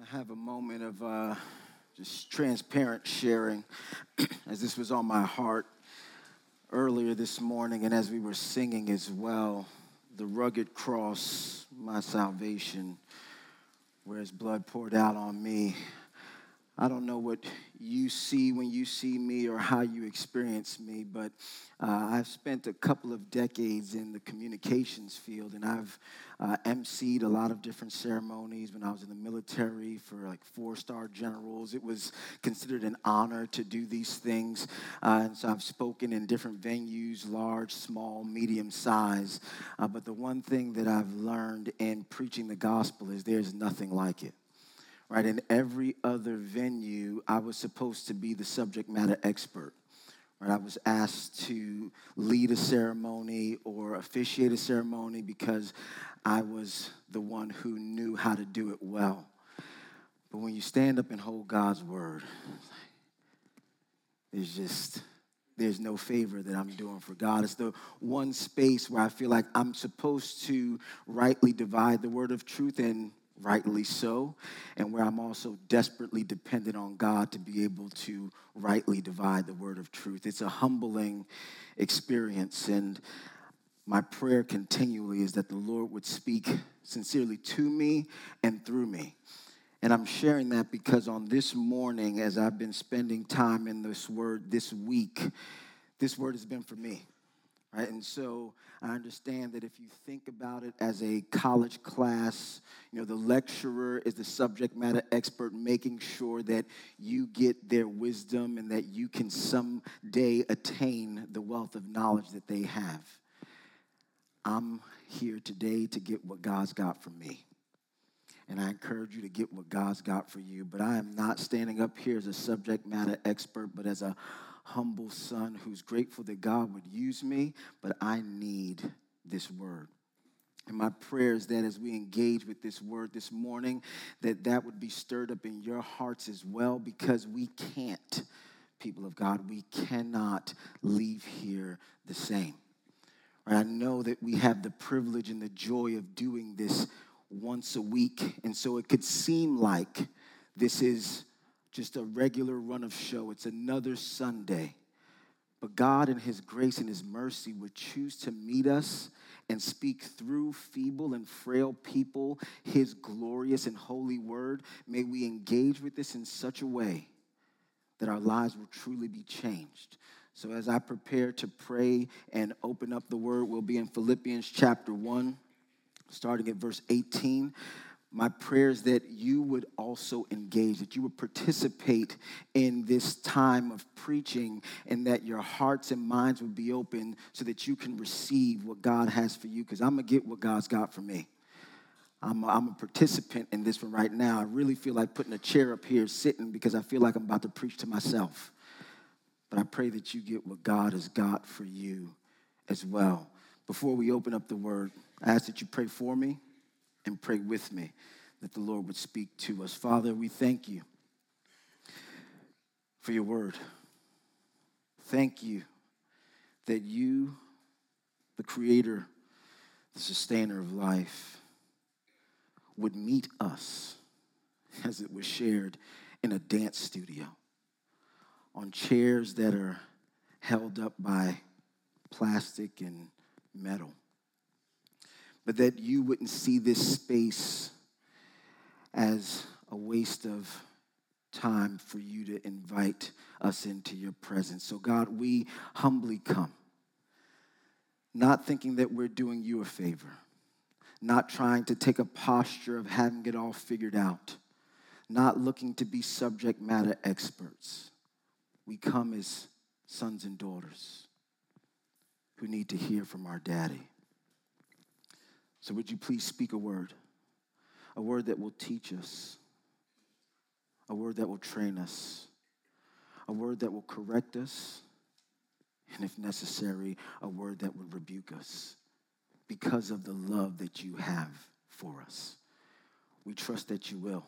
I have a moment of uh, just transparent sharing as this was on my heart earlier this morning and as we were singing as well. The rugged cross, my salvation, where his blood poured out on me. I don't know what you see when you see me or how you experience me, but uh, I've spent a couple of decades in the communications field and I've uh, emceed a lot of different ceremonies when I was in the military for like four star generals. It was considered an honor to do these things. Uh, and so I've spoken in different venues large, small, medium size. Uh, but the one thing that I've learned in preaching the gospel is there's nothing like it right? In every other venue, I was supposed to be the subject matter expert. Right? I was asked to lead a ceremony or officiate a ceremony because I was the one who knew how to do it well. But when you stand up and hold God's word, there's just there's no favor that I'm doing for God. It's the one space where I feel like I'm supposed to rightly divide the word of truth and rightly so, and where I'm also desperately dependent on God to be able to rightly divide the word of truth. It's a humbling experience, and my prayer continually is that the Lord would speak sincerely to me and through me. And I'm sharing that because on this morning, as I've been spending time in this word this week, this word has been for me. Right? And so I understand that if you think about it as a college class, you know, the lecturer is the subject matter expert, making sure that you get their wisdom and that you can someday attain the wealth of knowledge that they have. I'm here today to get what God's got for me. And I encourage you to get what God's got for you. But I am not standing up here as a subject matter expert, but as a humble son who's grateful that God would use me, but I need this word. And my prayer is that as we engage with this word this morning, that that would be stirred up in your hearts as well, because we can't, people of God, we cannot leave here the same. I know that we have the privilege and the joy of doing this once a week, and so it could seem like this is just a regular run of show. It's another Sunday. But God, in His grace and His mercy, would choose to meet us and speak through feeble and frail people His glorious and holy word. May we engage with this in such a way that our lives will truly be changed. So, as I prepare to pray and open up the word, we'll be in Philippians chapter 1, starting at verse 18 my prayer is that you would also engage, that you would participate in this time of preaching, and that your hearts and minds would be open so that you can receive what God has for you. Because I'm going to get what God's got for me. I'm a, I'm a participant in this one right now. I really feel like putting a chair up here sitting because I feel like I'm about to preach to myself. But I pray that you get what God has got for you as well. Before we open up the word, I ask that you pray for me and pray with me that the Lord would speak to us. Father, we thank you for your word. Thank you that you, the creator, the sustainer of life, would meet us as it was shared in a dance studio on chairs that are held up by plastic and metal but that you wouldn't see this space as a waste of time for you to invite us into your presence. So, God, we humbly come, not thinking that we're doing you a favor, not trying to take a posture of having it all figured out, not looking to be subject matter experts. We come as sons and daughters who need to hear from our daddy. So, would you please speak a word? A word that will teach us, a word that will train us, a word that will correct us, and if necessary, a word that would rebuke us because of the love that you have for us. We trust that you will.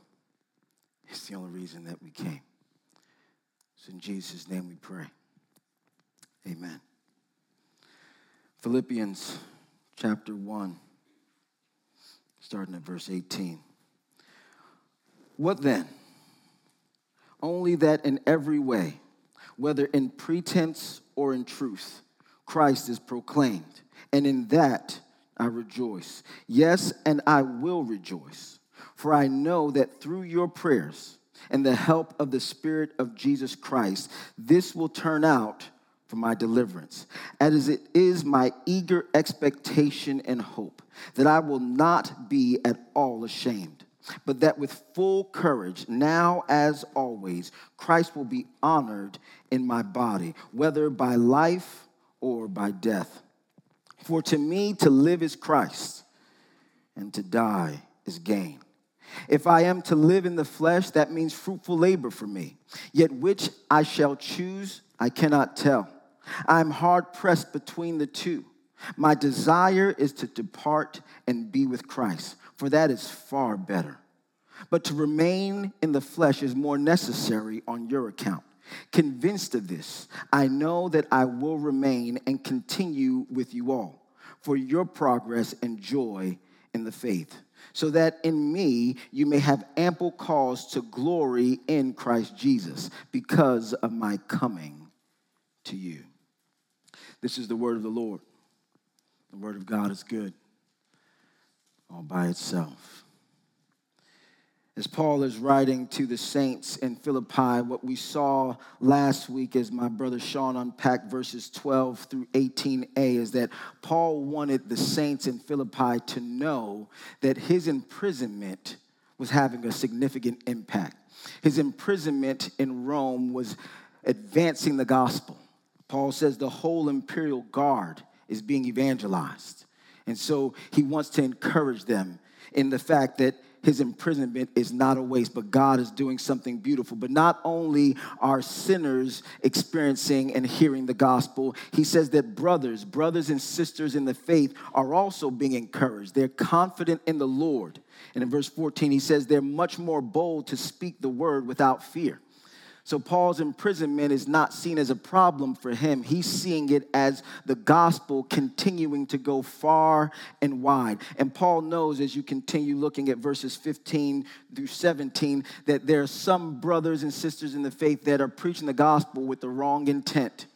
It's the only reason that we came. So, in Jesus' name we pray. Amen. Philippians chapter 1 starting at verse 18. What then? Only that in every way, whether in pretense or in truth, Christ is proclaimed, and in that I rejoice. Yes, and I will rejoice, for I know that through your prayers and the help of the Spirit of Jesus Christ, this will turn out for my deliverance, as it is my eager expectation and hope that I will not be at all ashamed, but that with full courage, now as always, Christ will be honored in my body, whether by life or by death. For to me to live is Christ, and to die is gain. If I am to live in the flesh, that means fruitful labor for me. Yet which I shall choose, I cannot tell. I am hard pressed between the two. My desire is to depart and be with Christ, for that is far better. But to remain in the flesh is more necessary on your account. Convinced of this, I know that I will remain and continue with you all for your progress and joy in the faith, so that in me you may have ample cause to glory in Christ Jesus because of my coming to you. This is the word of the Lord. The word of God is good all by itself. As Paul is writing to the saints in Philippi, what we saw last week as my brother Sean unpacked verses 12 through 18a is that Paul wanted the saints in Philippi to know that his imprisonment was having a significant impact. His imprisonment in Rome was advancing the gospel. Paul says the whole imperial guard is being evangelized. And so he wants to encourage them in the fact that his imprisonment is not a waste, but God is doing something beautiful. But not only are sinners experiencing and hearing the gospel, he says that brothers, brothers and sisters in the faith are also being encouraged. They're confident in the Lord. And in verse 14, he says they're much more bold to speak the word without fear. So Paul's imprisonment is not seen as a problem for him. He's seeing it as the gospel continuing to go far and wide. And Paul knows as you continue looking at verses 15 through 17 that there are some brothers and sisters in the faith that are preaching the gospel with the wrong intent.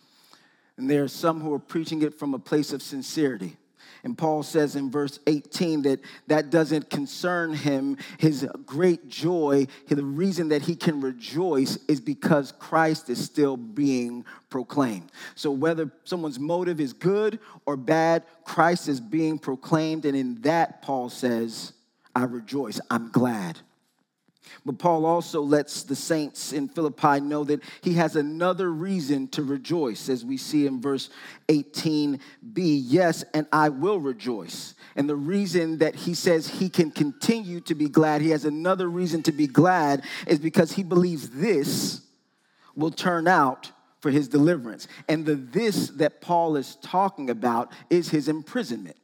And there are some who are preaching it from a place of sincerity. And Paul says in verse 18 that that doesn't concern him. His great joy, the reason that he can rejoice is because Christ is still being proclaimed. So whether someone's motive is good or bad, Christ is being proclaimed. And in that, Paul says, I rejoice. I'm glad. But Paul also lets the saints in Philippi know that he has another reason to rejoice, as we see in verse 18b. Yes, and I will rejoice. And the reason that he says he can continue to be glad, he has another reason to be glad, is because he believes this will turn out for his deliverance. And the this that Paul is talking about is his imprisonment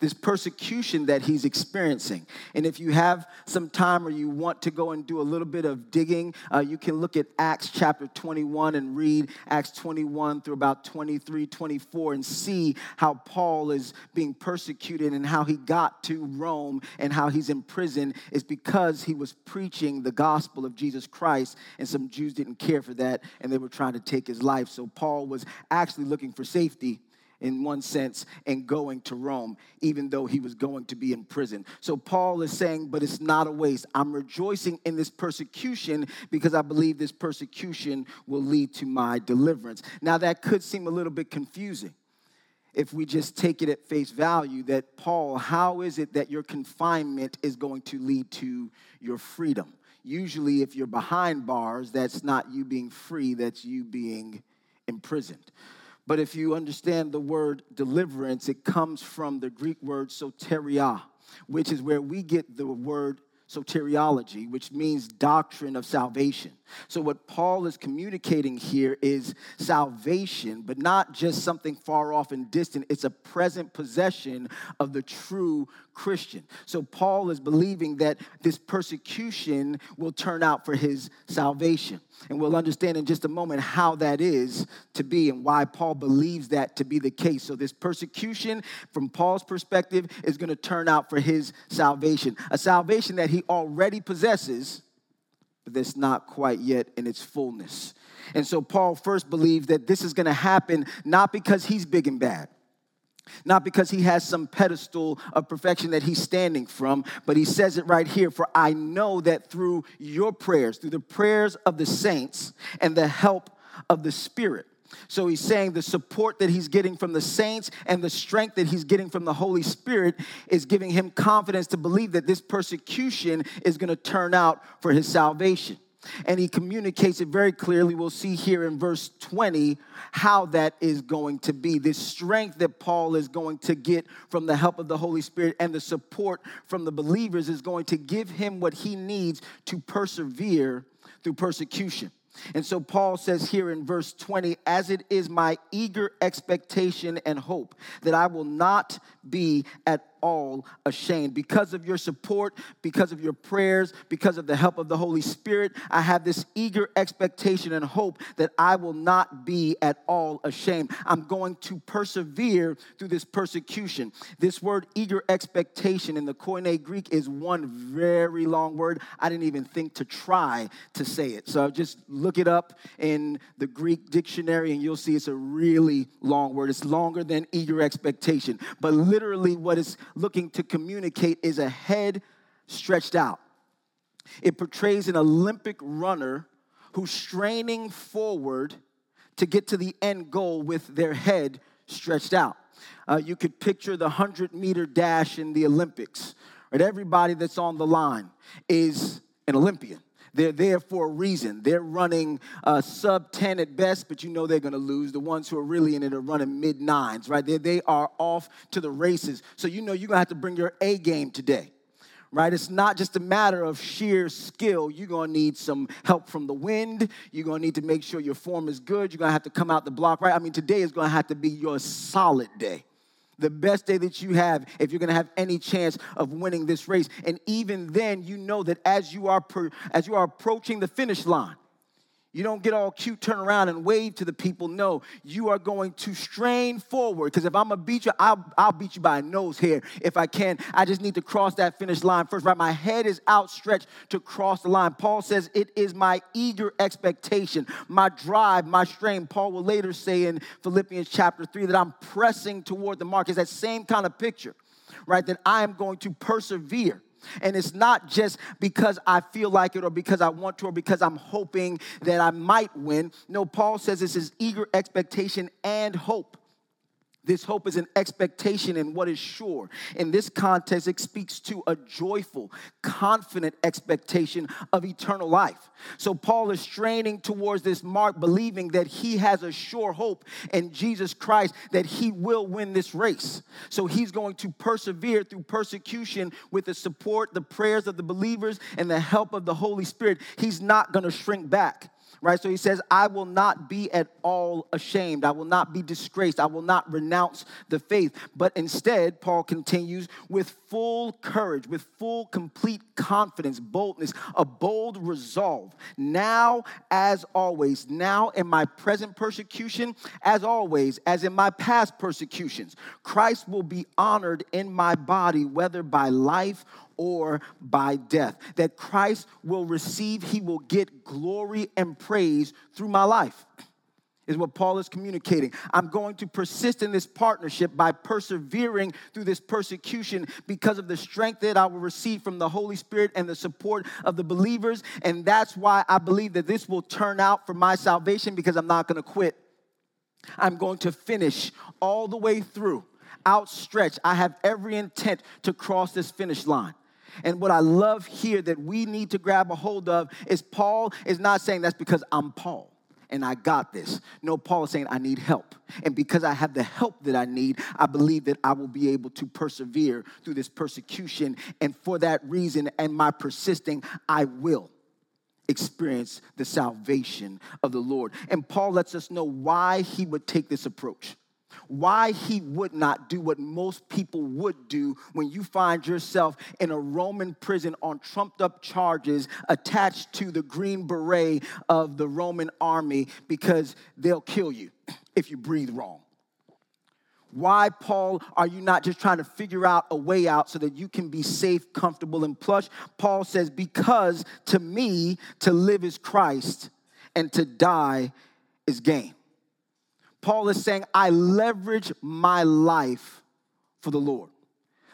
this persecution that he's experiencing. And if you have some time or you want to go and do a little bit of digging, uh, you can look at Acts chapter 21 and read Acts 21 through about 23, 24 and see how Paul is being persecuted and how he got to Rome and how he's in prison is because he was preaching the gospel of Jesus Christ and some Jews didn't care for that and they were trying to take his life. So Paul was actually looking for safety in one sense, and going to Rome, even though he was going to be in prison. So Paul is saying, but it's not a waste. I'm rejoicing in this persecution because I believe this persecution will lead to my deliverance. Now, that could seem a little bit confusing if we just take it at face value that, Paul, how is it that your confinement is going to lead to your freedom? Usually, if you're behind bars, that's not you being free, that's you being imprisoned. But if you understand the word deliverance, it comes from the Greek word soteria, which is where we get the word soteriology, which means doctrine of salvation. So, what Paul is communicating here is salvation, but not just something far off and distant. It's a present possession of the true Christian. So, Paul is believing that this persecution will turn out for his salvation. And we'll understand in just a moment how that is to be and why Paul believes that to be the case. So, this persecution, from Paul's perspective, is going to turn out for his salvation. A salvation that he already possesses but that's not quite yet in its fullness. And so Paul first believes that this is going to happen not because he's big and bad, not because he has some pedestal of perfection that he's standing from, but he says it right here For I know that through your prayers, through the prayers of the saints and the help of the Spirit, so he's saying the support that he's getting from the saints and the strength that he's getting from the Holy Spirit is giving him confidence to believe that this persecution is going to turn out for his salvation and he communicates it very clearly. We'll see here in verse 20 how that is going to be. This strength that Paul is going to get from the help of the Holy Spirit and the support from the believers is going to give him what he needs to persevere through persecution. And so Paul says here in verse 20, as it is my eager expectation and hope that I will not be at all ashamed. Because of your support, because of your prayers, because of the help of the Holy Spirit, I have this eager expectation and hope that I will not be at all ashamed. I'm going to persevere through this persecution. This word eager expectation in the Koine Greek is one very long word. I didn't even think to try to say it. So just look it up in the Greek dictionary and you'll see it's a really long word. It's longer than eager expectation. But literally, what it's looking to communicate is a head stretched out. It portrays an Olympic runner who's straining forward to get to the end goal with their head stretched out. Uh, you could picture the 100 meter dash in the Olympics, right? Everybody that's on the line is an Olympian. They're there for a reason. They're running uh, sub 10 at best, but you know they're going to lose. The ones who are really in it are running mid nines, right? They, they are off to the races. So you know you're going to have to bring your A game today right? It's not just a matter of sheer skill. You're gonna need some help from the wind. You're gonna need to make sure your form is good. You're gonna have to come out the block, right? I mean, today is gonna have to be your solid day the best day that you have if you're going to have any chance of winning this race. And even then you know that as you are per, as you are approaching the finish line you don't get all cute, turn around and wave to the people. No, you are going to strain forward. Because if I'm going to beat you, I'll, I'll beat you by a nose hair if I can. I just need to cross that finish line first, right? My head is outstretched to cross the line. Paul says, It is my eager expectation, my drive, my strain. Paul will later say in Philippians chapter 3 that I'm pressing toward the mark. It's that same kind of picture, right? That I am going to persevere. And it's not just because I feel like it or because I want to or because I'm hoping that I might win. No, Paul says this is eager expectation and hope. This hope is an expectation in what is sure. In this context, it speaks to a joyful, confident expectation of eternal life. So, Paul is straining towards this mark, believing that he has a sure hope in Jesus Christ that he will win this race. So, he's going to persevere through persecution with the support, the prayers of the believers, and the help of the Holy Spirit. He's not going to shrink back right? So he says, I will not be at all ashamed. I will not be disgraced. I will not renounce the faith. But instead, Paul continues, with full courage, with full, complete confidence, boldness, a bold resolve. Now, as always, now in my present persecution, as always, as in my past persecutions, Christ will be honored in my body, whether by life or by death. That Christ will receive, he will get glory and praise through my life. Is what Paul is communicating. I'm going to persist in this partnership by persevering through this persecution because of the strength that I will receive from the Holy Spirit and the support of the believers. And that's why I believe that this will turn out for my salvation because I'm not going to quit. I'm going to finish all the way through, outstretched. I have every intent to cross this finish line. And what I love here that we need to grab a hold of is Paul is not saying that's because I'm Paul and I got this. No, Paul is saying I need help. And because I have the help that I need, I believe that I will be able to persevere through this persecution. And for that reason and my persisting, I will experience the salvation of the Lord. And Paul lets us know why he would take this approach why he would not do what most people would do when you find yourself in a Roman prison on trumped up charges attached to the green beret of the Roman army because they'll kill you if you breathe wrong. Why, Paul, are you not just trying to figure out a way out so that you can be safe, comfortable, and plush? Paul says, Because to me, to live is Christ and to die is gain. Paul is saying, I leverage my life for the Lord.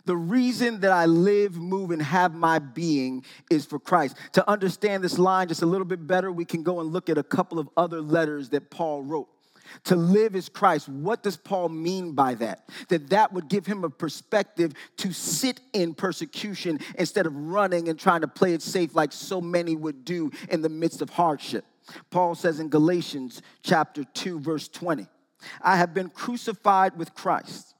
The reason that I live, move, and have my being is for Christ. To understand this line just a little bit better, we can go and look at a couple of other letters that Paul wrote. To live is Christ. What does Paul mean by that? That that would give him a perspective to sit in persecution instead of running and trying to play it safe like so many would do in the midst of hardship. Paul says in Galatians chapter 2 verse 20, I have been crucified with Christ.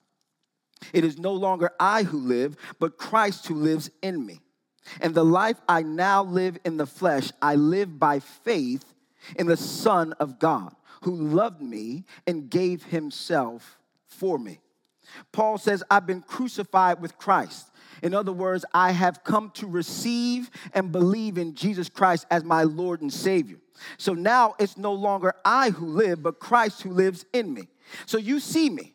It is no longer I who live, but Christ who lives in me. And the life I now live in the flesh, I live by faith in the Son of God who loved me and gave himself for me. Paul says, I've been crucified with Christ. In other words, I have come to receive and believe in Jesus Christ as my Lord and Savior. So now it's no longer I who live, but Christ who lives in me. So you see me,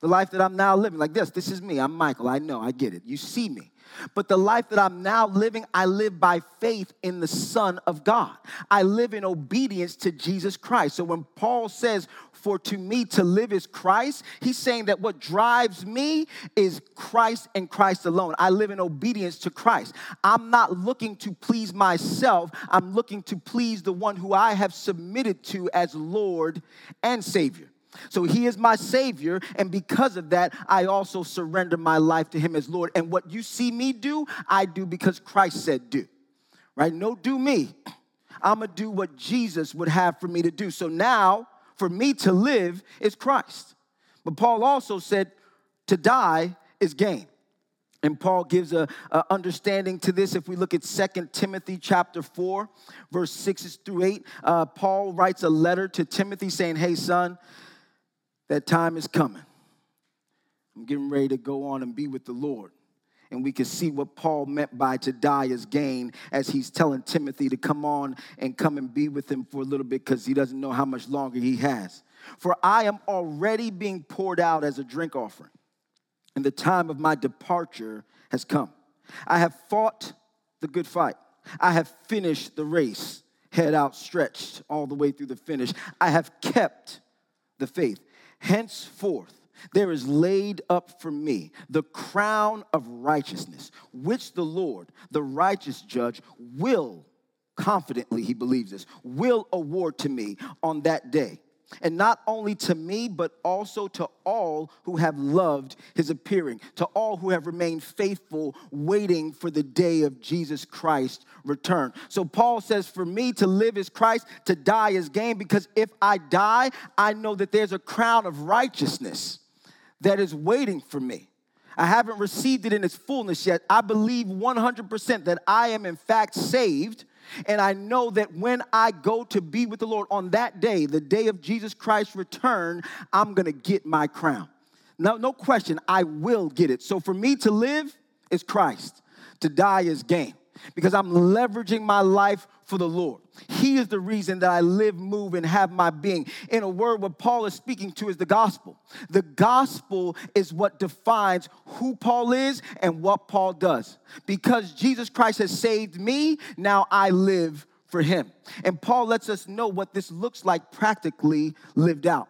the life that I'm now living, like this. This is me. I'm Michael. I know. I get it. You see me. But the life that I'm now living, I live by faith in the Son of God. I live in obedience to Jesus Christ. So when Paul says, For to me to live is Christ, he's saying that what drives me is Christ and Christ alone. I live in obedience to Christ. I'm not looking to please myself, I'm looking to please the one who I have submitted to as Lord and Savior. So he is my Savior, and because of that, I also surrender my life to him as Lord. And what you see me do, I do because Christ said do. Right? No, do me. I'm gonna do what Jesus would have for me to do. So now, for me to live is Christ. But Paul also said to die is gain. And Paul gives a, a, understanding to this. If we look at Second Timothy chapter 4, verse 6 through 8, uh, Paul writes a letter to Timothy saying, Hey, son, that time is coming. I'm getting ready to go on and be with the Lord. And we can see what Paul meant by to die is gain as he's telling Timothy to come on and come and be with him for a little bit because he doesn't know how much longer he has. For I am already being poured out as a drink offering, and the time of my departure has come. I have fought the good fight, I have finished the race, head outstretched all the way through the finish. I have kept the faith. Henceforth, there is laid up for me the crown of righteousness, which the Lord, the righteous judge, will confidently, he believes this, will award to me on that day and not only to me, but also to all who have loved his appearing, to all who have remained faithful, waiting for the day of Jesus Christ's return. So Paul says, For me to live is Christ, to die is gain, because if I die, I know that there's a crown of righteousness that is waiting for me. I haven't received it in its fullness yet. I believe 100% that I am, in fact, saved and I know that when I go to be with the Lord on that day, the day of Jesus Christ's return, I'm gonna get my crown. No, no question, I will get it. So for me to live is Christ, to die is gain because I'm leveraging my life for the Lord. He is the reason that I live, move, and have my being. In a word, what Paul is speaking to is the gospel. The gospel is what defines who Paul is and what Paul does. Because Jesus Christ has saved me, now I live for him. And Paul lets us know what this looks like practically lived out.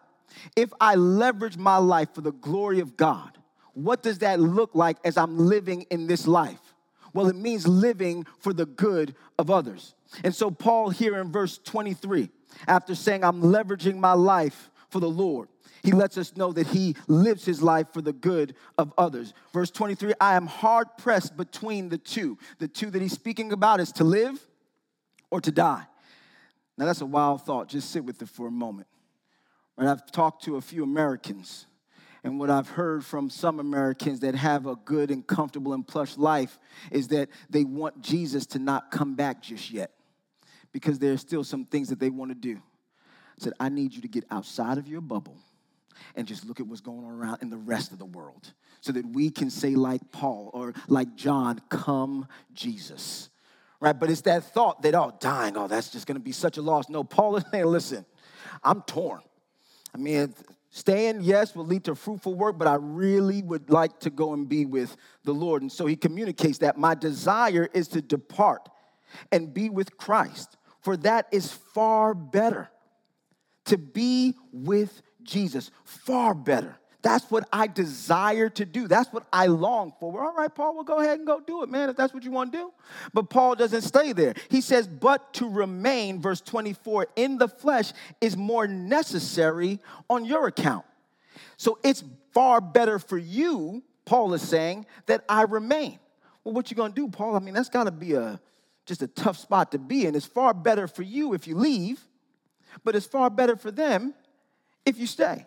If I leverage my life for the glory of God, what does that look like as I'm living in this life? Well, it means living for the good of others. And so, Paul, here in verse 23, after saying, I'm leveraging my life for the Lord, he lets us know that he lives his life for the good of others. Verse 23 I am hard pressed between the two. The two that he's speaking about is to live or to die. Now, that's a wild thought. Just sit with it for a moment. Right, I've talked to a few Americans and what I've heard from some Americans that have a good and comfortable and plush life is that they want Jesus to not come back just yet because there's still some things that they want to do. I said, I need you to get outside of your bubble and just look at what's going on around in the rest of the world so that we can say, like Paul or like John, come Jesus. Right? But it's that thought that, oh, dying, oh, that's just going to be such a loss. No, Paul is saying, listen, I'm torn. I mean, Staying, yes, will lead to fruitful work, but I really would like to go and be with the Lord. And so he communicates that my desire is to depart and be with Christ, for that is far better. To be with Jesus, far better. That's what I desire to do. That's what I long for. Well, all right, Paul, well, go ahead and go do it, man, if that's what you want to do. But Paul doesn't stay there. He says, but to remain, verse 24, in the flesh is more necessary on your account. So it's far better for you, Paul is saying, that I remain. Well, what you gonna do, Paul? I mean, that's gotta be a just a tough spot to be in. It's far better for you if you leave, but it's far better for them if you stay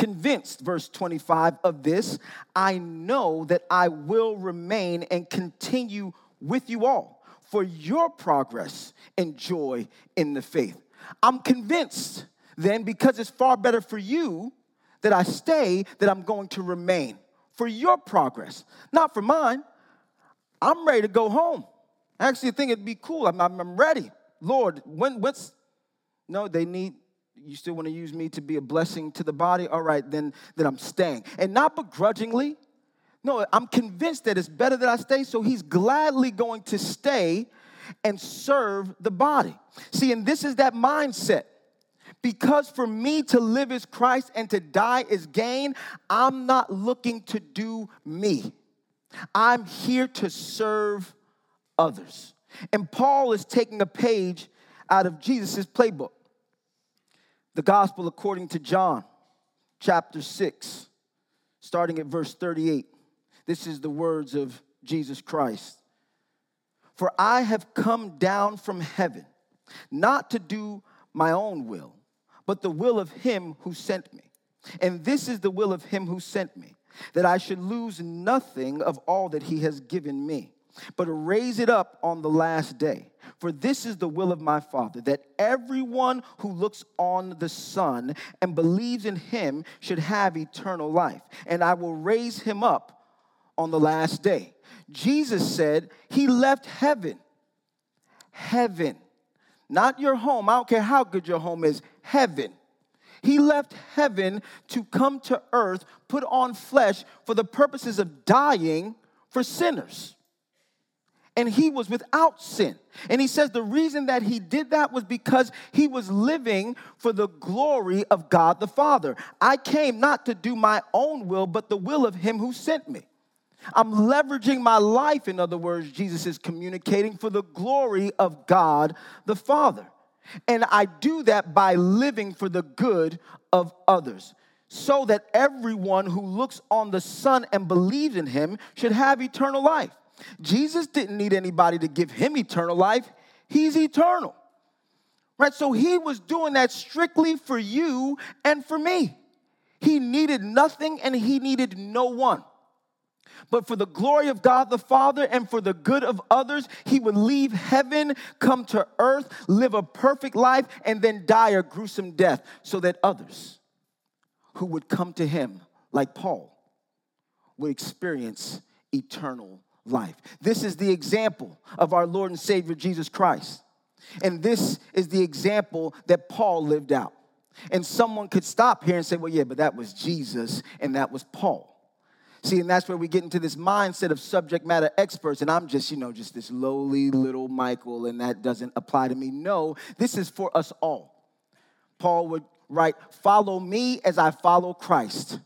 convinced, verse 25, of this, I know that I will remain and continue with you all for your progress and joy in the faith. I'm convinced then, because it's far better for you that I stay, that I'm going to remain for your progress, not for mine. I'm ready to go home. I actually think it'd be cool. I'm, I'm ready. Lord, when, what's, no, they need, you still want to use me to be a blessing to the body? All right, then, then I'm staying. And not begrudgingly. No, I'm convinced that it's better that I stay, so he's gladly going to stay and serve the body. See, and this is that mindset. Because for me to live is Christ and to die is gain, I'm not looking to do me. I'm here to serve others. And Paul is taking a page out of Jesus' playbook. The gospel according to John, chapter 6, starting at verse 38. This is the words of Jesus Christ. For I have come down from heaven, not to do my own will, but the will of him who sent me. And this is the will of him who sent me, that I should lose nothing of all that he has given me but raise it up on the last day. For this is the will of my Father, that everyone who looks on the Son and believes in him should have eternal life, and I will raise him up on the last day. Jesus said he left heaven. Heaven. Not your home. I don't care how good your home is. Heaven. He left heaven to come to earth, put on flesh for the purposes of dying for sinners and he was without sin. And he says the reason that he did that was because he was living for the glory of God the Father. I came not to do my own will, but the will of him who sent me. I'm leveraging my life, in other words, Jesus is communicating for the glory of God the Father. And I do that by living for the good of others, so that everyone who looks on the Son and believes in him should have eternal life. Jesus didn't need anybody to give him eternal life, he's eternal. Right? So he was doing that strictly for you and for me. He needed nothing and he needed no one. But for the glory of God the Father and for the good of others, he would leave heaven, come to earth, live a perfect life, and then die a gruesome death so that others who would come to him, like Paul, would experience eternal life. This is the example of our Lord and Savior Jesus Christ. And this is the example that Paul lived out. And someone could stop here and say, well, yeah, but that was Jesus and that was Paul. See, and that's where we get into this mindset of subject matter experts, and I'm just, you know, just this lowly little Michael, and that doesn't apply to me. No, this is for us all. Paul would write, Follow me as I follow Christ.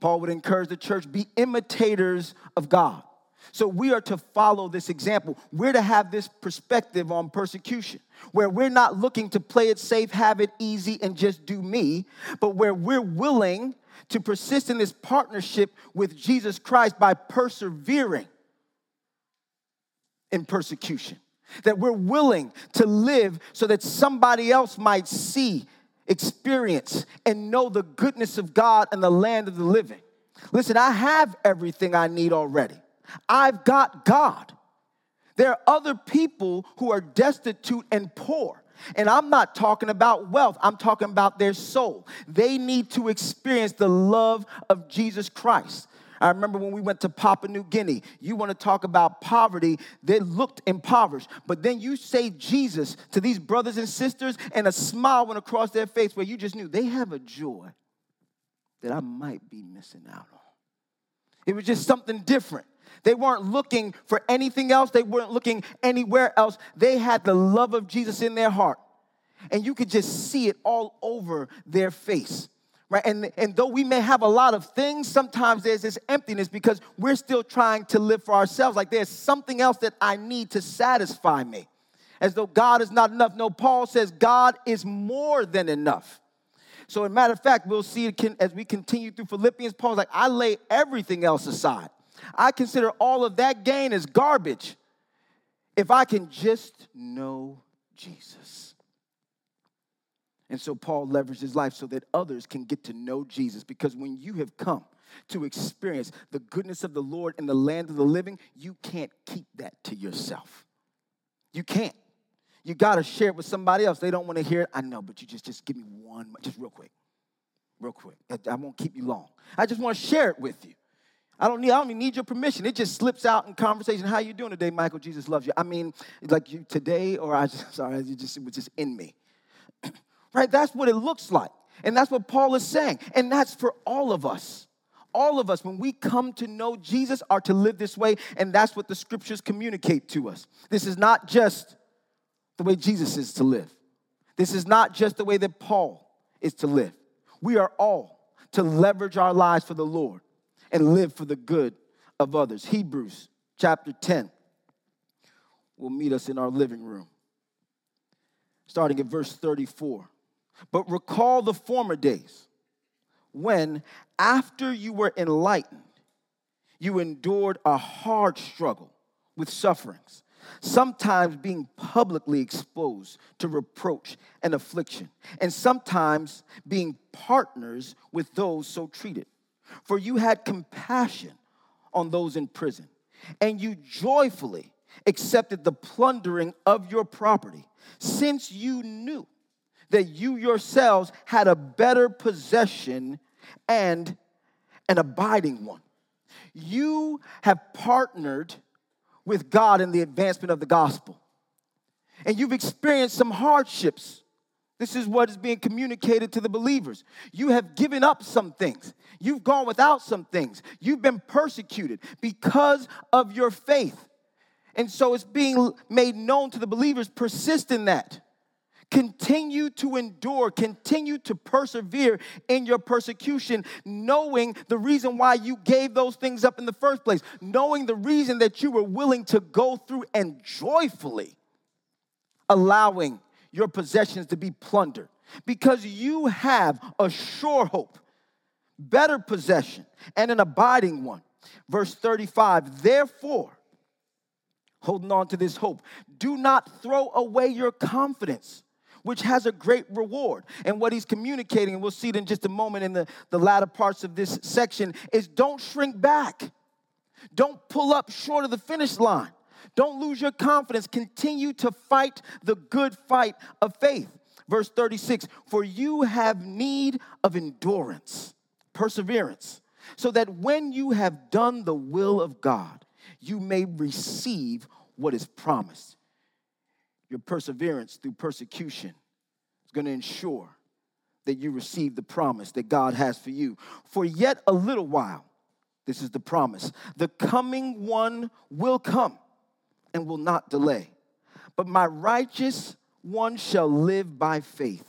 Paul would encourage the church, be imitators of God. So we are to follow this example. We're to have this perspective on persecution, where we're not looking to play it safe, have it easy, and just do me, but where we're willing to persist in this partnership with Jesus Christ by persevering in persecution. That we're willing to live so that somebody else might see, experience, and know the goodness of God and the land of the living. Listen, I have everything I need already. I've got God. There are other people who are destitute and poor. And I'm not talking about wealth, I'm talking about their soul. They need to experience the love of Jesus Christ. I remember when we went to Papua New Guinea, you want to talk about poverty, they looked impoverished. But then you say Jesus to these brothers and sisters, and a smile went across their face where you just knew they have a joy that I might be missing out on. It was just something different. They weren't looking for anything else, they weren't looking anywhere else. They had the love of Jesus in their heart. And you could just see it all over their face. Right? And, and though we may have a lot of things, sometimes there's this emptiness because we're still trying to live for ourselves. Like there's something else that I need to satisfy me. As though God is not enough. No, Paul says God is more than enough. So, a matter of fact, we'll see it can, as we continue through Philippians. Paul's like, I lay everything else aside. I consider all of that gain as garbage if I can just know Jesus. And so Paul leveraged his life so that others can get to know Jesus. Because when you have come to experience the goodness of the Lord in the land of the living, you can't keep that to yourself. You can't. You got to share it with somebody else. They don't want to hear it. I know, but you just, just give me one, just real quick. Real quick. I won't keep you long. I just want to share it with you. I don't need, I don't even need your permission. It just slips out in conversation. How you doing today, Michael? Jesus loves you. I mean, like you today, or I just sorry, you just it was just in me. right? That's what it looks like. And that's what Paul is saying. And that's for all of us. All of us, when we come to know Jesus, are to live this way, and that's what the scriptures communicate to us. This is not just the way Jesus is to live. This is not just the way that Paul is to live. We are all to leverage our lives for the Lord and live for the good of others. Hebrews chapter 10 will meet us in our living room, starting at verse 34. But recall the former days when, after you were enlightened, you endured a hard struggle with sufferings, sometimes being publicly exposed to reproach and affliction, and sometimes being partners with those so treated. For you had compassion on those in prison, and you joyfully accepted the plundering of your property, since you knew that you yourselves had a better possession and an abiding one. You have partnered with God in the advancement of the gospel, and you've experienced some hardships this is what is being communicated to the believers. You have given up some things. You've gone without some things. You've been persecuted because of your faith. And so it's being made known to the believers persist in that. Continue to endure, continue to persevere in your persecution, knowing the reason why you gave those things up in the first place, knowing the reason that you were willing to go through and joyfully allowing your possessions to be plundered because you have a sure hope, better possession, and an abiding one. Verse 35 Therefore, holding on to this hope, do not throw away your confidence. Which has a great reward. And what he's communicating, and we'll see it in just a moment in the, the latter parts of this section, is don't shrink back. Don't pull up short of the finish line. Don't lose your confidence. Continue to fight the good fight of faith. Verse 36 For you have need of endurance, perseverance, so that when you have done the will of God, you may receive what is promised. Your perseverance through persecution is going to ensure that you receive the promise that God has for you. For yet a little while, this is the promise, the coming one will come and will not delay. But my righteous one shall live by faith.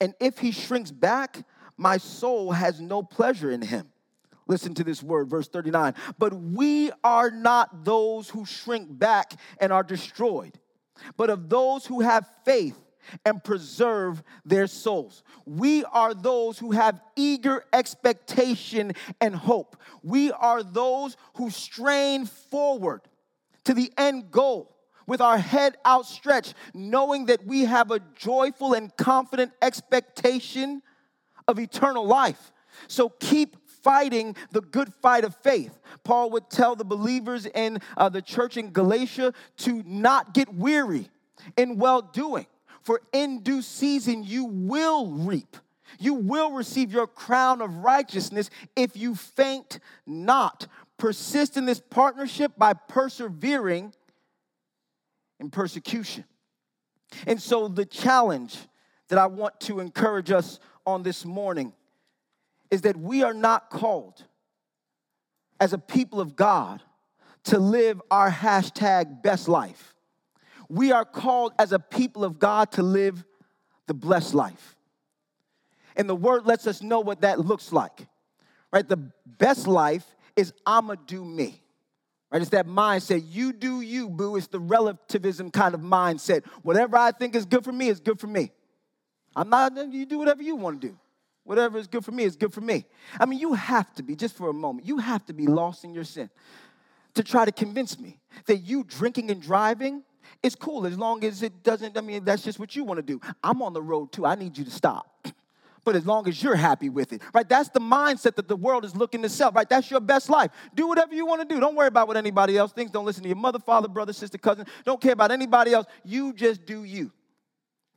And if he shrinks back, my soul has no pleasure in him. Listen to this word, verse 39. But we are not those who shrink back and are destroyed, but of those who have faith and preserve their souls. We are those who have eager expectation and hope. We are those who strain forward to the end goal with our head outstretched, knowing that we have a joyful and confident expectation of eternal life. So keep fighting the good fight of faith. Paul would tell the believers in uh, the church in Galatia to not get weary in well doing, for in due season you will reap. You will receive your crown of righteousness if you faint not persist in this partnership by persevering in persecution. And so, the challenge that I want to encourage us on this morning is that we are not called as a people of God to live our hashtag best life. We are called as a people of God to live the blessed life. And the word lets us know what that looks like. Right? The best life is I'ma do me. Right? It's that mindset. You do you, boo. It's the relativism kind of mindset. Whatever I think is good for me is good for me. I'm not, you do whatever you want to do. Whatever is good for me is good for me. I mean, you have to be, just for a moment, you have to be lost in your sin to try to convince me that you drinking and driving is cool as long as it doesn't, I mean, that's just what you want to do. I'm on the road too. I need you to stop. but as long as you're happy with it, right? That's the mindset that the world is looking to sell, right? That's your best life. Do whatever you want to do. Don't worry about what anybody else thinks. Don't listen to your mother, father, brother, sister, cousin. Don't care about anybody else. You just do you.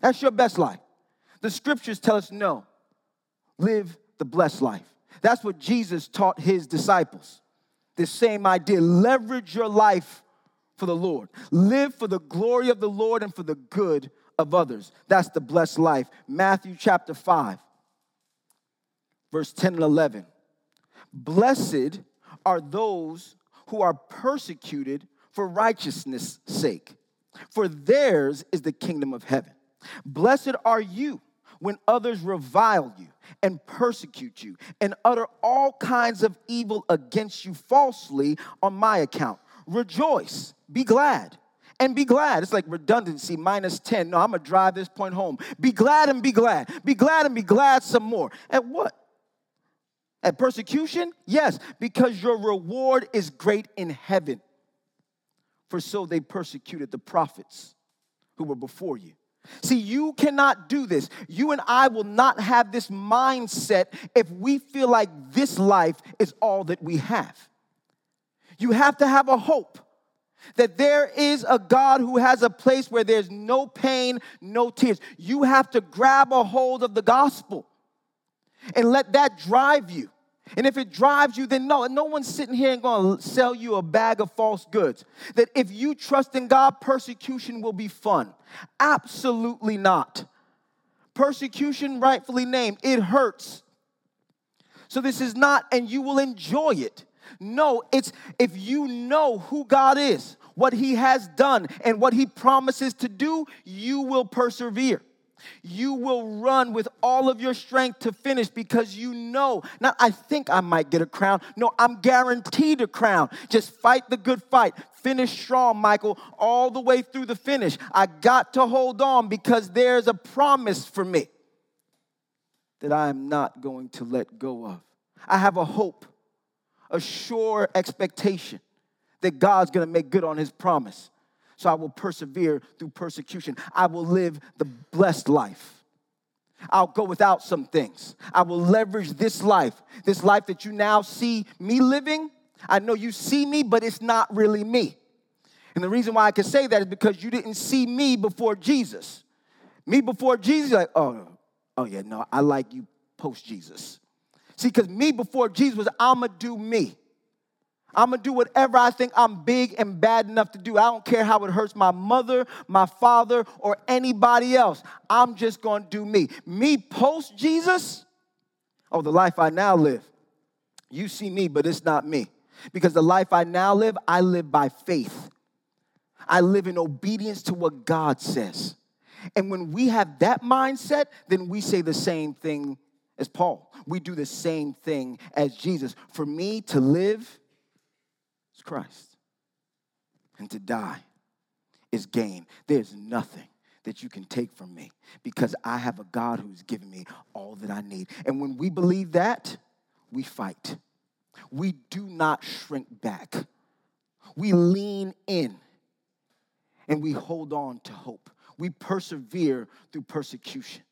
That's your best life. The scriptures tell us no, live the blessed life. That's what Jesus taught his disciples. This same idea leverage your life for the Lord, live for the glory of the Lord and for the good of others. That's the blessed life. Matthew chapter 5 verse 10 and 11. Blessed are those who are persecuted for righteousness' sake, for theirs is the kingdom of heaven. Blessed are you when others revile you and persecute you and utter all kinds of evil against you falsely on my account. Rejoice, be glad and be glad. It's like redundancy minus 10. No, I'm gonna drive this point home. Be glad and be glad. Be glad and be glad some more. At what? At persecution? Yes, because your reward is great in heaven. For so they persecuted the prophets who were before you. See, you cannot do this. You and I will not have this mindset if we feel like this life is all that we have. You have to have a hope that there is a God who has a place where there's no pain, no tears. You have to grab a hold of the gospel and let that drive you. And if it drives you, then no, no one's sitting here and going to sell you a bag of false goods. That if you trust in God, persecution will be fun. Absolutely not. Persecution, rightfully named, it hurts. So this is not, and you will enjoy it. No, it's if you know who God is, what He has done, and what He promises to do, you will persevere. You will run with all of your strength to finish because you know, not I think I might get a crown. No, I'm guaranteed a crown. Just fight the good fight. Finish strong, Michael, all the way through the finish. I got to hold on because there's a promise for me that I am not going to let go of. I have a hope, a sure expectation that God's going to make good on his promise. So I will persevere through persecution. I will live the blessed life. I'll go without some things. I will leverage this life, this life that you now see me living. I know you see me, but it's not really me. And the reason why I can say that is because you didn't see me before Jesus. Me before Jesus, like, oh, oh yeah, no, I like you post Jesus. See, because me before Jesus was, I'ma do me. I'm gonna do whatever I think I'm big and bad enough to do. I don't care how it hurts my mother, my father, or anybody else. I'm just gonna do me. Me post Jesus, oh, the life I now live. You see me, but it's not me. Because the life I now live, I live by faith. I live in obedience to what God says. And when we have that mindset, then we say the same thing as Paul. We do the same thing as Jesus. For me to live, Christ. And to die is gain. There's nothing that you can take from me because I have a God who's given me all that I need. And when we believe that, we fight. We do not shrink back. We lean in and we hold on to hope. We persevere through persecution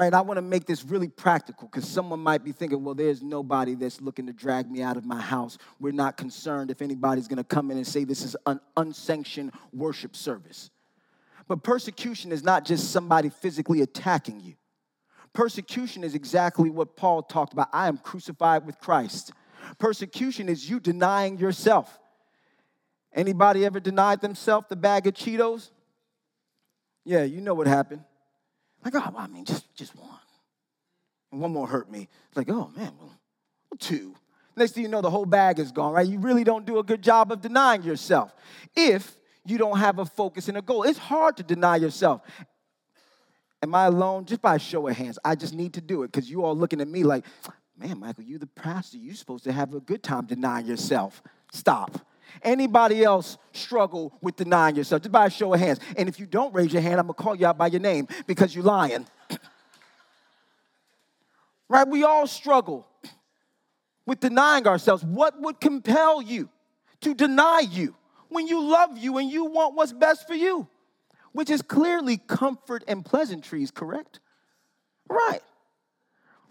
right? I want to make this really practical because someone might be thinking, well, there's nobody that's looking to drag me out of my house. We're not concerned if anybody's going to come in and say this is an unsanctioned worship service. But persecution is not just somebody physically attacking you. Persecution is exactly what Paul talked about. I am crucified with Christ. Persecution is you denying yourself. Anybody ever denied themselves the bag of Cheetos? Yeah, you know what happened. Like, oh, well, I mean, just, just one. and one more hurt me. It's like, oh man, well, two. Next thing you know, the whole bag is gone, right? You really don't do a good job of denying yourself if you don't have a focus and a goal. It's hard to deny yourself. Am I alone? Just by show of hands. I just need to do it because you all looking at me like, man, Michael, you the pastor. You're supposed to have a good time denying yourself. Stop. Anybody else struggle with denying yourself? Just by a show of hands. And if you don't raise your hand, I'm gonna call you out by your name because you're lying. right? We all struggle with denying ourselves. What would compel you to deny you when you love you and you want what's best for you? Which is clearly comfort and pleasantries, correct? Right.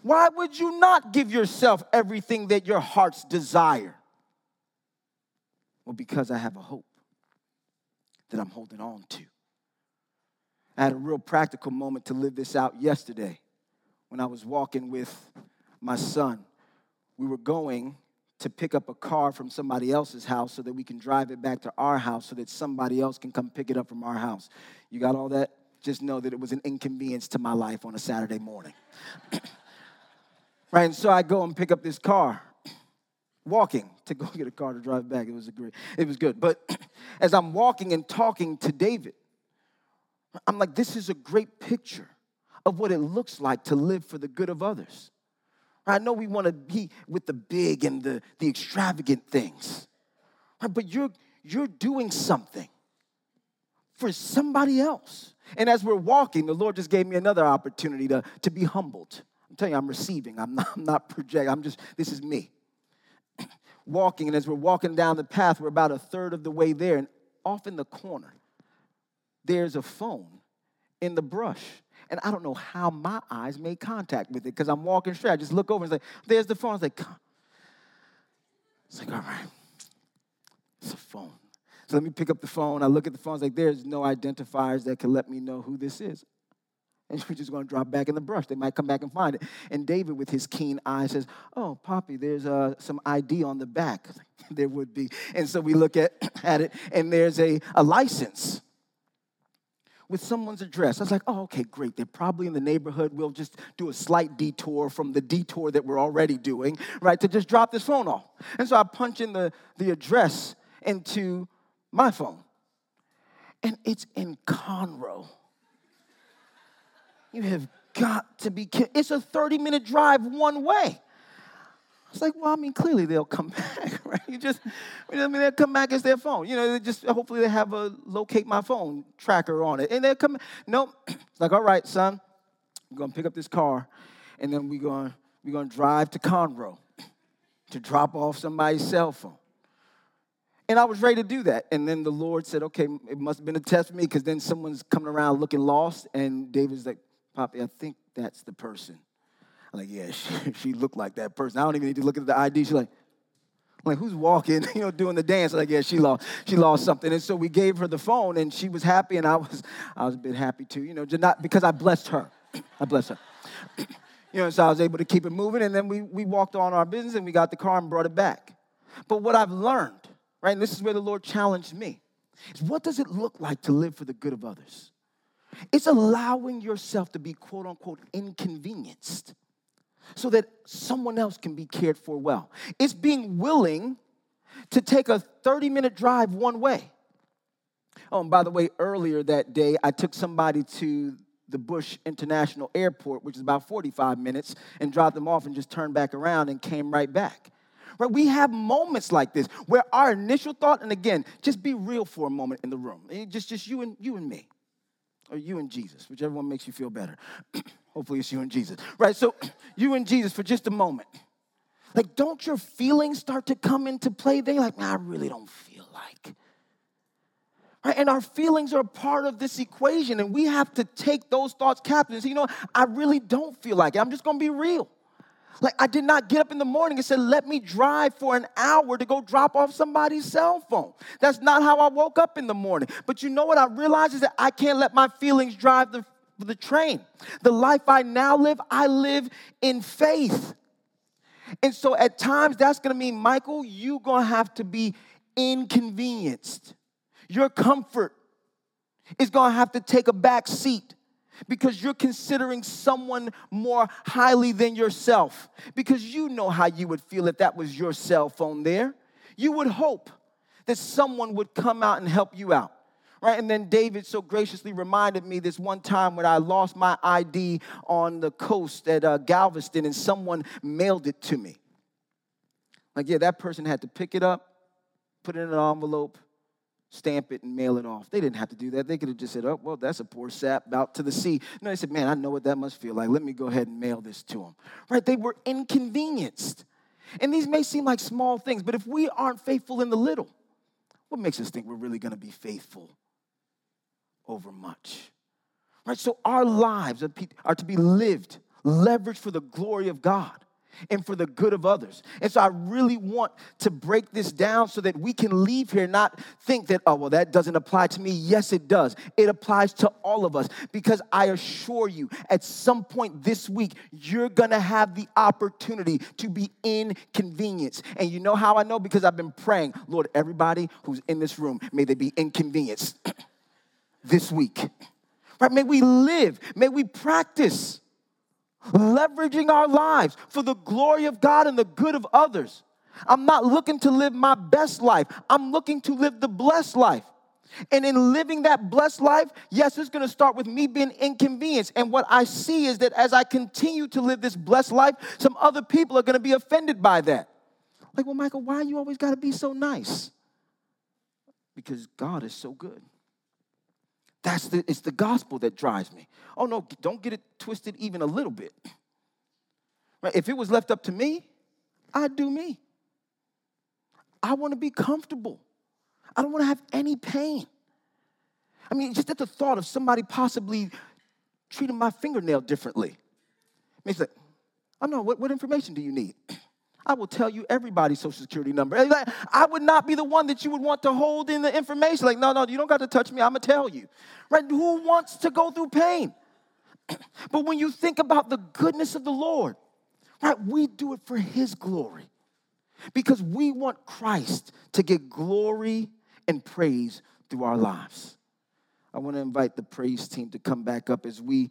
Why would you not give yourself everything that your heart's desire? Well, because I have a hope that I'm holding on to. I had a real practical moment to live this out yesterday when I was walking with my son. We were going to pick up a car from somebody else's house so that we can drive it back to our house so that somebody else can come pick it up from our house. You got all that? Just know that it was an inconvenience to my life on a Saturday morning. right? And so I go and pick up this car, walking to go get a car to drive back. It was a great, it was good. But as I'm walking and talking to David, I'm like, this is a great picture of what it looks like to live for the good of others. I know we want to be with the big and the, the extravagant things, but you're, you're doing something for somebody else. And as we're walking, the Lord just gave me another opportunity to, to be humbled. I'm telling you, I'm receiving. I'm not, I'm not projecting. I'm just, this is me. Walking, and as we're walking down the path, we're about a third of the way there, and off in the corner, there's a phone in the brush. And I don't know how my eyes made contact with it because I'm walking straight. I just look over and say, there's the phone. It's like, it's like, all right, it's a phone. So let me pick up the phone. I look at the phone. It's like, there's no identifiers that can let me know who this is and we're just going to drop back in the brush. They might come back and find it. And David, with his keen eye, says, "Oh, Poppy, there's uh, some ID on the back. there would be." And so we look at, at it, and there's a, a license with someone's address. I was like, "Oh, okay, great. They're probably in the neighborhood. We'll just do a slight detour from the detour that we're already doing, right? To just drop this phone off." And so I punch in the the address into my phone, and it's in Conroe. You have got to be kidding. It's a 30 minute drive one way. I was like, well, I mean, clearly they'll come back, right? You just, I mean, they'll come back as their phone. You know, they just hopefully they have a locate my phone tracker on it. And they'll come, no, it's like, all right, son, I'm gonna pick up this car, and then we're gonna, we're gonna drive to Conroe to drop off somebody's cell phone. And I was ready to do that. And then the Lord said, okay, it must have been a test for me because then someone's coming around looking lost. And David's like, Poppy, I think that's the person. I'm like, yeah, she, she looked like that person. I don't even need to look at the ID. She's like, I'm like, who's walking, you know, doing the dance? I'm like, yeah, she lost, she lost something. And so we gave her the phone and she was happy and I was, I was a bit happy too, you know, just not because I blessed her. I blessed her. you know, so I was able to keep it moving and then we, we walked on our business and we got the car and brought it back. But what I've learned, right, and this is where the Lord challenged me, is what does it look like to live for the good of others? It's allowing yourself to be quote unquote inconvenienced so that someone else can be cared for well. It's being willing to take a 30 minute drive one way. Oh, and by the way, earlier that day, I took somebody to the Bush International Airport, which is about 45 minutes, and dropped them off and just turned back around and came right back. Right? We have moments like this where our initial thought, and again, just be real for a moment in the room. Just, just you and you and me or you and Jesus, whichever one makes you feel better. Hopefully, it's you and Jesus, right? So, you and Jesus for just a moment. Like, don't your feelings start to come into play? They like, I really don't feel like. Right? And our feelings are part of this equation, and we have to take those thoughts captive you know, I really don't feel like it. I'm just gonna be real. Like, I did not get up in the morning and said, let me drive for an hour to go drop off somebody's cell phone. That's not how I woke up in the morning. But you know what I realized is that I can't let my feelings drive the, the train. The life I now live, I live in faith. And so at times that's gonna mean, Michael, you're gonna have to be inconvenienced. Your comfort is gonna have to take a back seat because you're considering someone more highly than yourself, because you know how you would feel if that was your cell phone there. You would hope that someone would come out and help you out. Right? And then David so graciously reminded me this one time when I lost my ID on the coast at uh, Galveston and someone mailed it to me. Like, yeah, that person had to pick it up, put it in an envelope, stamp it, and mail it off. They didn't have to do that. They could have just said, oh, well, that's a poor sap out to the sea. No, they said, man, I know what that must feel like. Let me go ahead and mail this to them. Right? They were inconvenienced. And these may seem like small things, but if we aren't faithful in the little, what makes us think we're really going to be faithful over much? Right? So our lives are to be lived, leveraged for the glory of God and for the good of others. And so I really want to break this down so that we can leave here not think that, oh, well, that doesn't apply to me. Yes, it does. It applies to all of us because I assure you, at some point this week, you're gonna have the opportunity to be inconvenienced. And you know how I know? Because I've been praying, Lord, everybody who's in this room, may they be inconvenienced this week. Right? May we live, may we practice leveraging our lives for the glory of God and the good of others. I'm not looking to live my best life, I'm looking to live the blessed life. And in living that blessed life, yes, it's gonna start with me being inconvenienced. And what I see is that as I continue to live this blessed life, some other people are gonna be offended by that. Like, well, Michael, why you always gotta be so nice? Because God is so good. That's the, it's the gospel that drives me. Oh no, don't get it twisted even a little bit. Right? If it was left up to me, I'd do me. I want to be comfortable. I don't want to have any pain. I mean, just at the thought of somebody possibly treating my fingernail differently makes like, oh no, what, what information do you need? I will tell you everybody's social security number. I would not be the one that you would want to hold in the information. Like, no, no, you don't got to touch me. I'm going to tell you. Right? Who wants to go through pain? but when you think about the goodness of the Lord, right, we do it for His glory because we want Christ to get glory and praise through our lives. I want to invite the praise team to come back up as we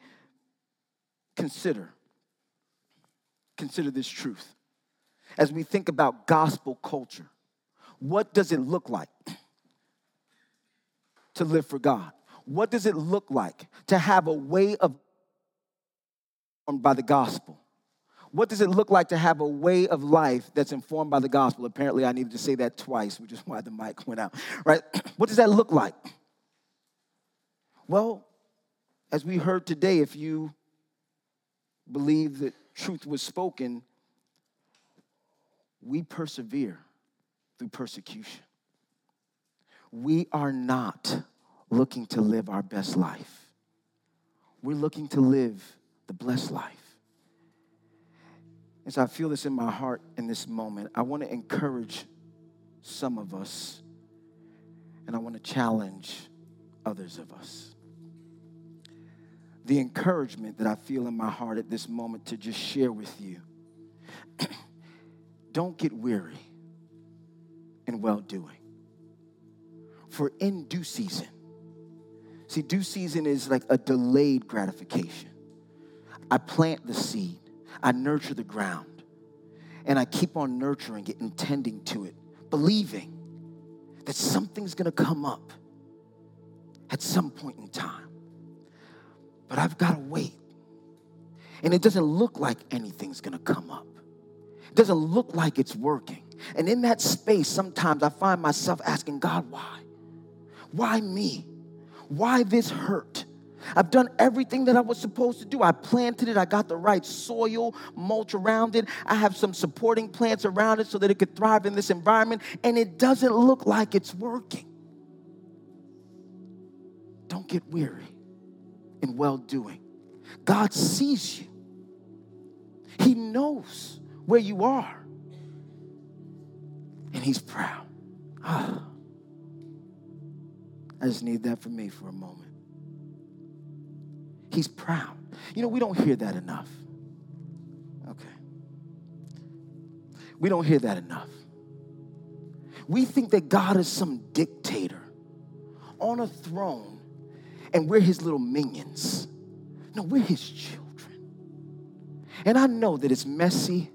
consider consider this truth as we think about gospel culture. What does it look like to live for God? What does it look like to have a way of informed by the gospel? What does it look like to have a way of life that's informed by the gospel? Apparently, I needed to say that twice, which is why the mic went out, right? What does that look like? Well, as we heard today, if you believe that truth was spoken, we persevere through persecution. We are not looking to live our best life, we're looking to live the blessed life. As I feel this in my heart in this moment, I want to encourage some of us and I want to challenge others of us. The encouragement that I feel in my heart at this moment to just share with you don't get weary in well doing. For in due season, see, due season is like a delayed gratification. I plant the seed, I nurture the ground, and I keep on nurturing it and tending to it, believing that something's gonna come up at some point in time. But I've gotta wait. And it doesn't look like anything's gonna come up. It doesn't look like it's working. And in that space, sometimes I find myself asking God, why? Why me? Why this hurt? I've done everything that I was supposed to do. I planted it, I got the right soil, mulch around it. I have some supporting plants around it so that it could thrive in this environment, and it doesn't look like it's working. Don't get weary in well doing. God sees you, He knows where you are. And he's proud. Ah. I just need that for me for a moment. He's proud. You know, we don't hear that enough. Okay. We don't hear that enough. We think that God is some dictator on a throne and we're his little minions. No, we're his children. And I know that it's messy.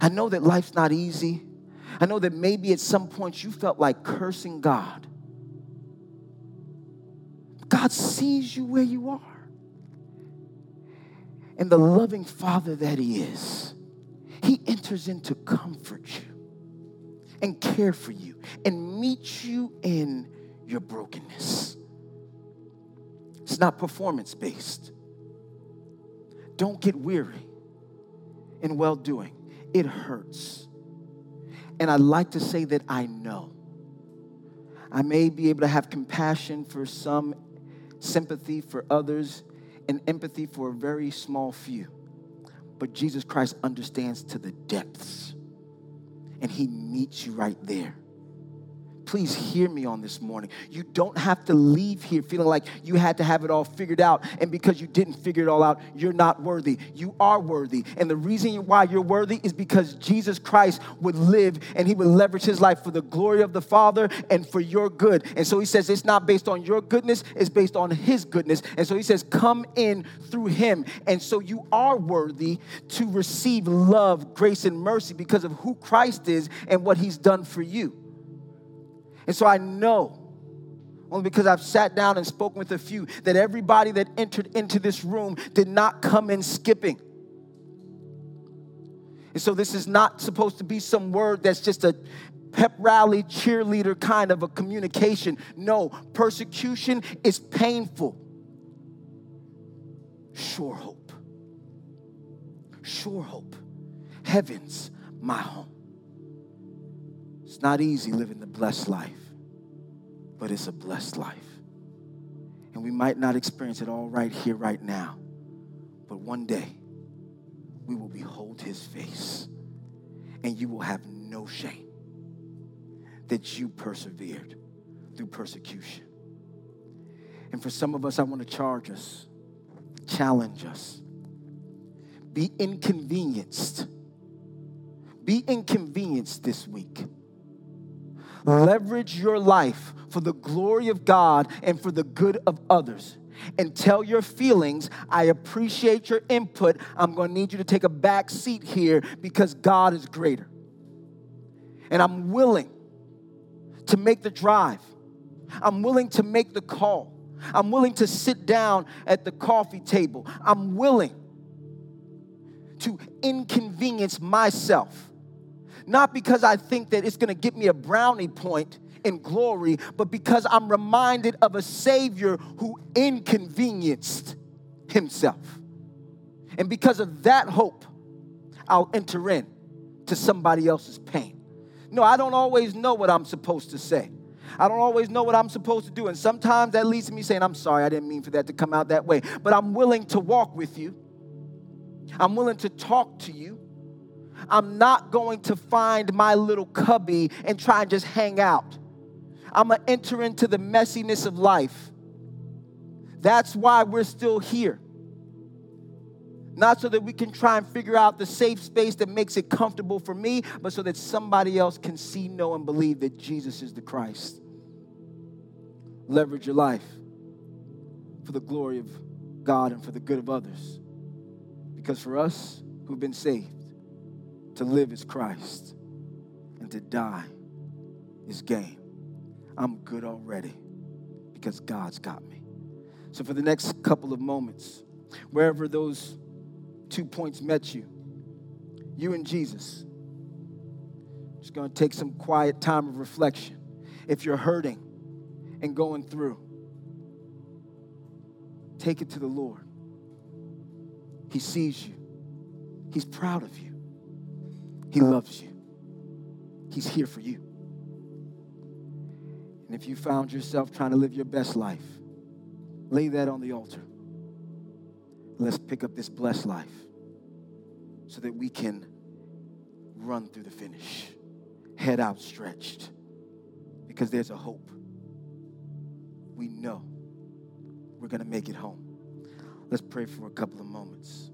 I know that life's not easy. I know that maybe at some point you felt like cursing God. God sees you where you are. And the loving Father that He is, He enters in to comfort you and care for you and meet you in your brokenness. It's not performance based. Don't get weary in well doing, it hurts. And I'd like to say that I know. I may be able to have compassion for some, sympathy for others, and empathy for a very small few. But Jesus Christ understands to the depths, and He meets you right there please hear me on this morning. You don't have to leave here feeling like you had to have it all figured out. And because you didn't figure it all out, you're not worthy. You are worthy. And the reason why you're worthy is because Jesus Christ would live and he would leverage his life for the glory of the Father and for your good. And so he says it's not based on your goodness, it's based on his goodness. And so he says, come in through him. And so you are worthy to receive love, grace, and mercy because of who Christ is and what he's done for you. And so I know, only because I've sat down and spoken with a few, that everybody that entered into this room did not come in skipping. And so this is not supposed to be some word that's just a pep rally, cheerleader kind of a communication. No, persecution is painful. Sure hope. Sure hope. Heaven's my home. It's not easy living the blessed life, but it's a blessed life. And we might not experience it all right here, right now, but one day we will behold his face and you will have no shame that you persevered through persecution. And for some of us, I want to charge us, challenge us. Be inconvenienced. Be inconvenienced this week Leverage your life for the glory of God and for the good of others. And tell your feelings, I appreciate your input. I'm going to need you to take a back seat here because God is greater. And I'm willing to make the drive. I'm willing to make the call. I'm willing to sit down at the coffee table. I'm willing to inconvenience myself not because I think that it's gonna get me a brownie point in glory, but because I'm reminded of a Savior who inconvenienced himself. And because of that hope, I'll enter in to somebody else's pain. No, I don't always know what I'm supposed to say. I don't always know what I'm supposed to do. And sometimes that leads to me saying, I'm sorry, I didn't mean for that to come out that way. But I'm willing to walk with you. I'm willing to talk to you. I'm not going to find my little cubby and try and just hang out. I'm going to enter into the messiness of life. That's why we're still here. Not so that we can try and figure out the safe space that makes it comfortable for me, but so that somebody else can see, know, and believe that Jesus is the Christ. Leverage your life for the glory of God and for the good of others. Because for us who've been saved, to live is Christ, and to die is gain. I'm good already because God's got me. So, for the next couple of moments, wherever those two points met you, you and Jesus, just going to take some quiet time of reflection. If you're hurting and going through, take it to the Lord. He sees you, He's proud of you. He loves you. He's here for you. And if you found yourself trying to live your best life, lay that on the altar. Let's pick up this blessed life so that we can run through the finish, head outstretched, because there's a hope. We know we're going to make it home. Let's pray for a couple of moments.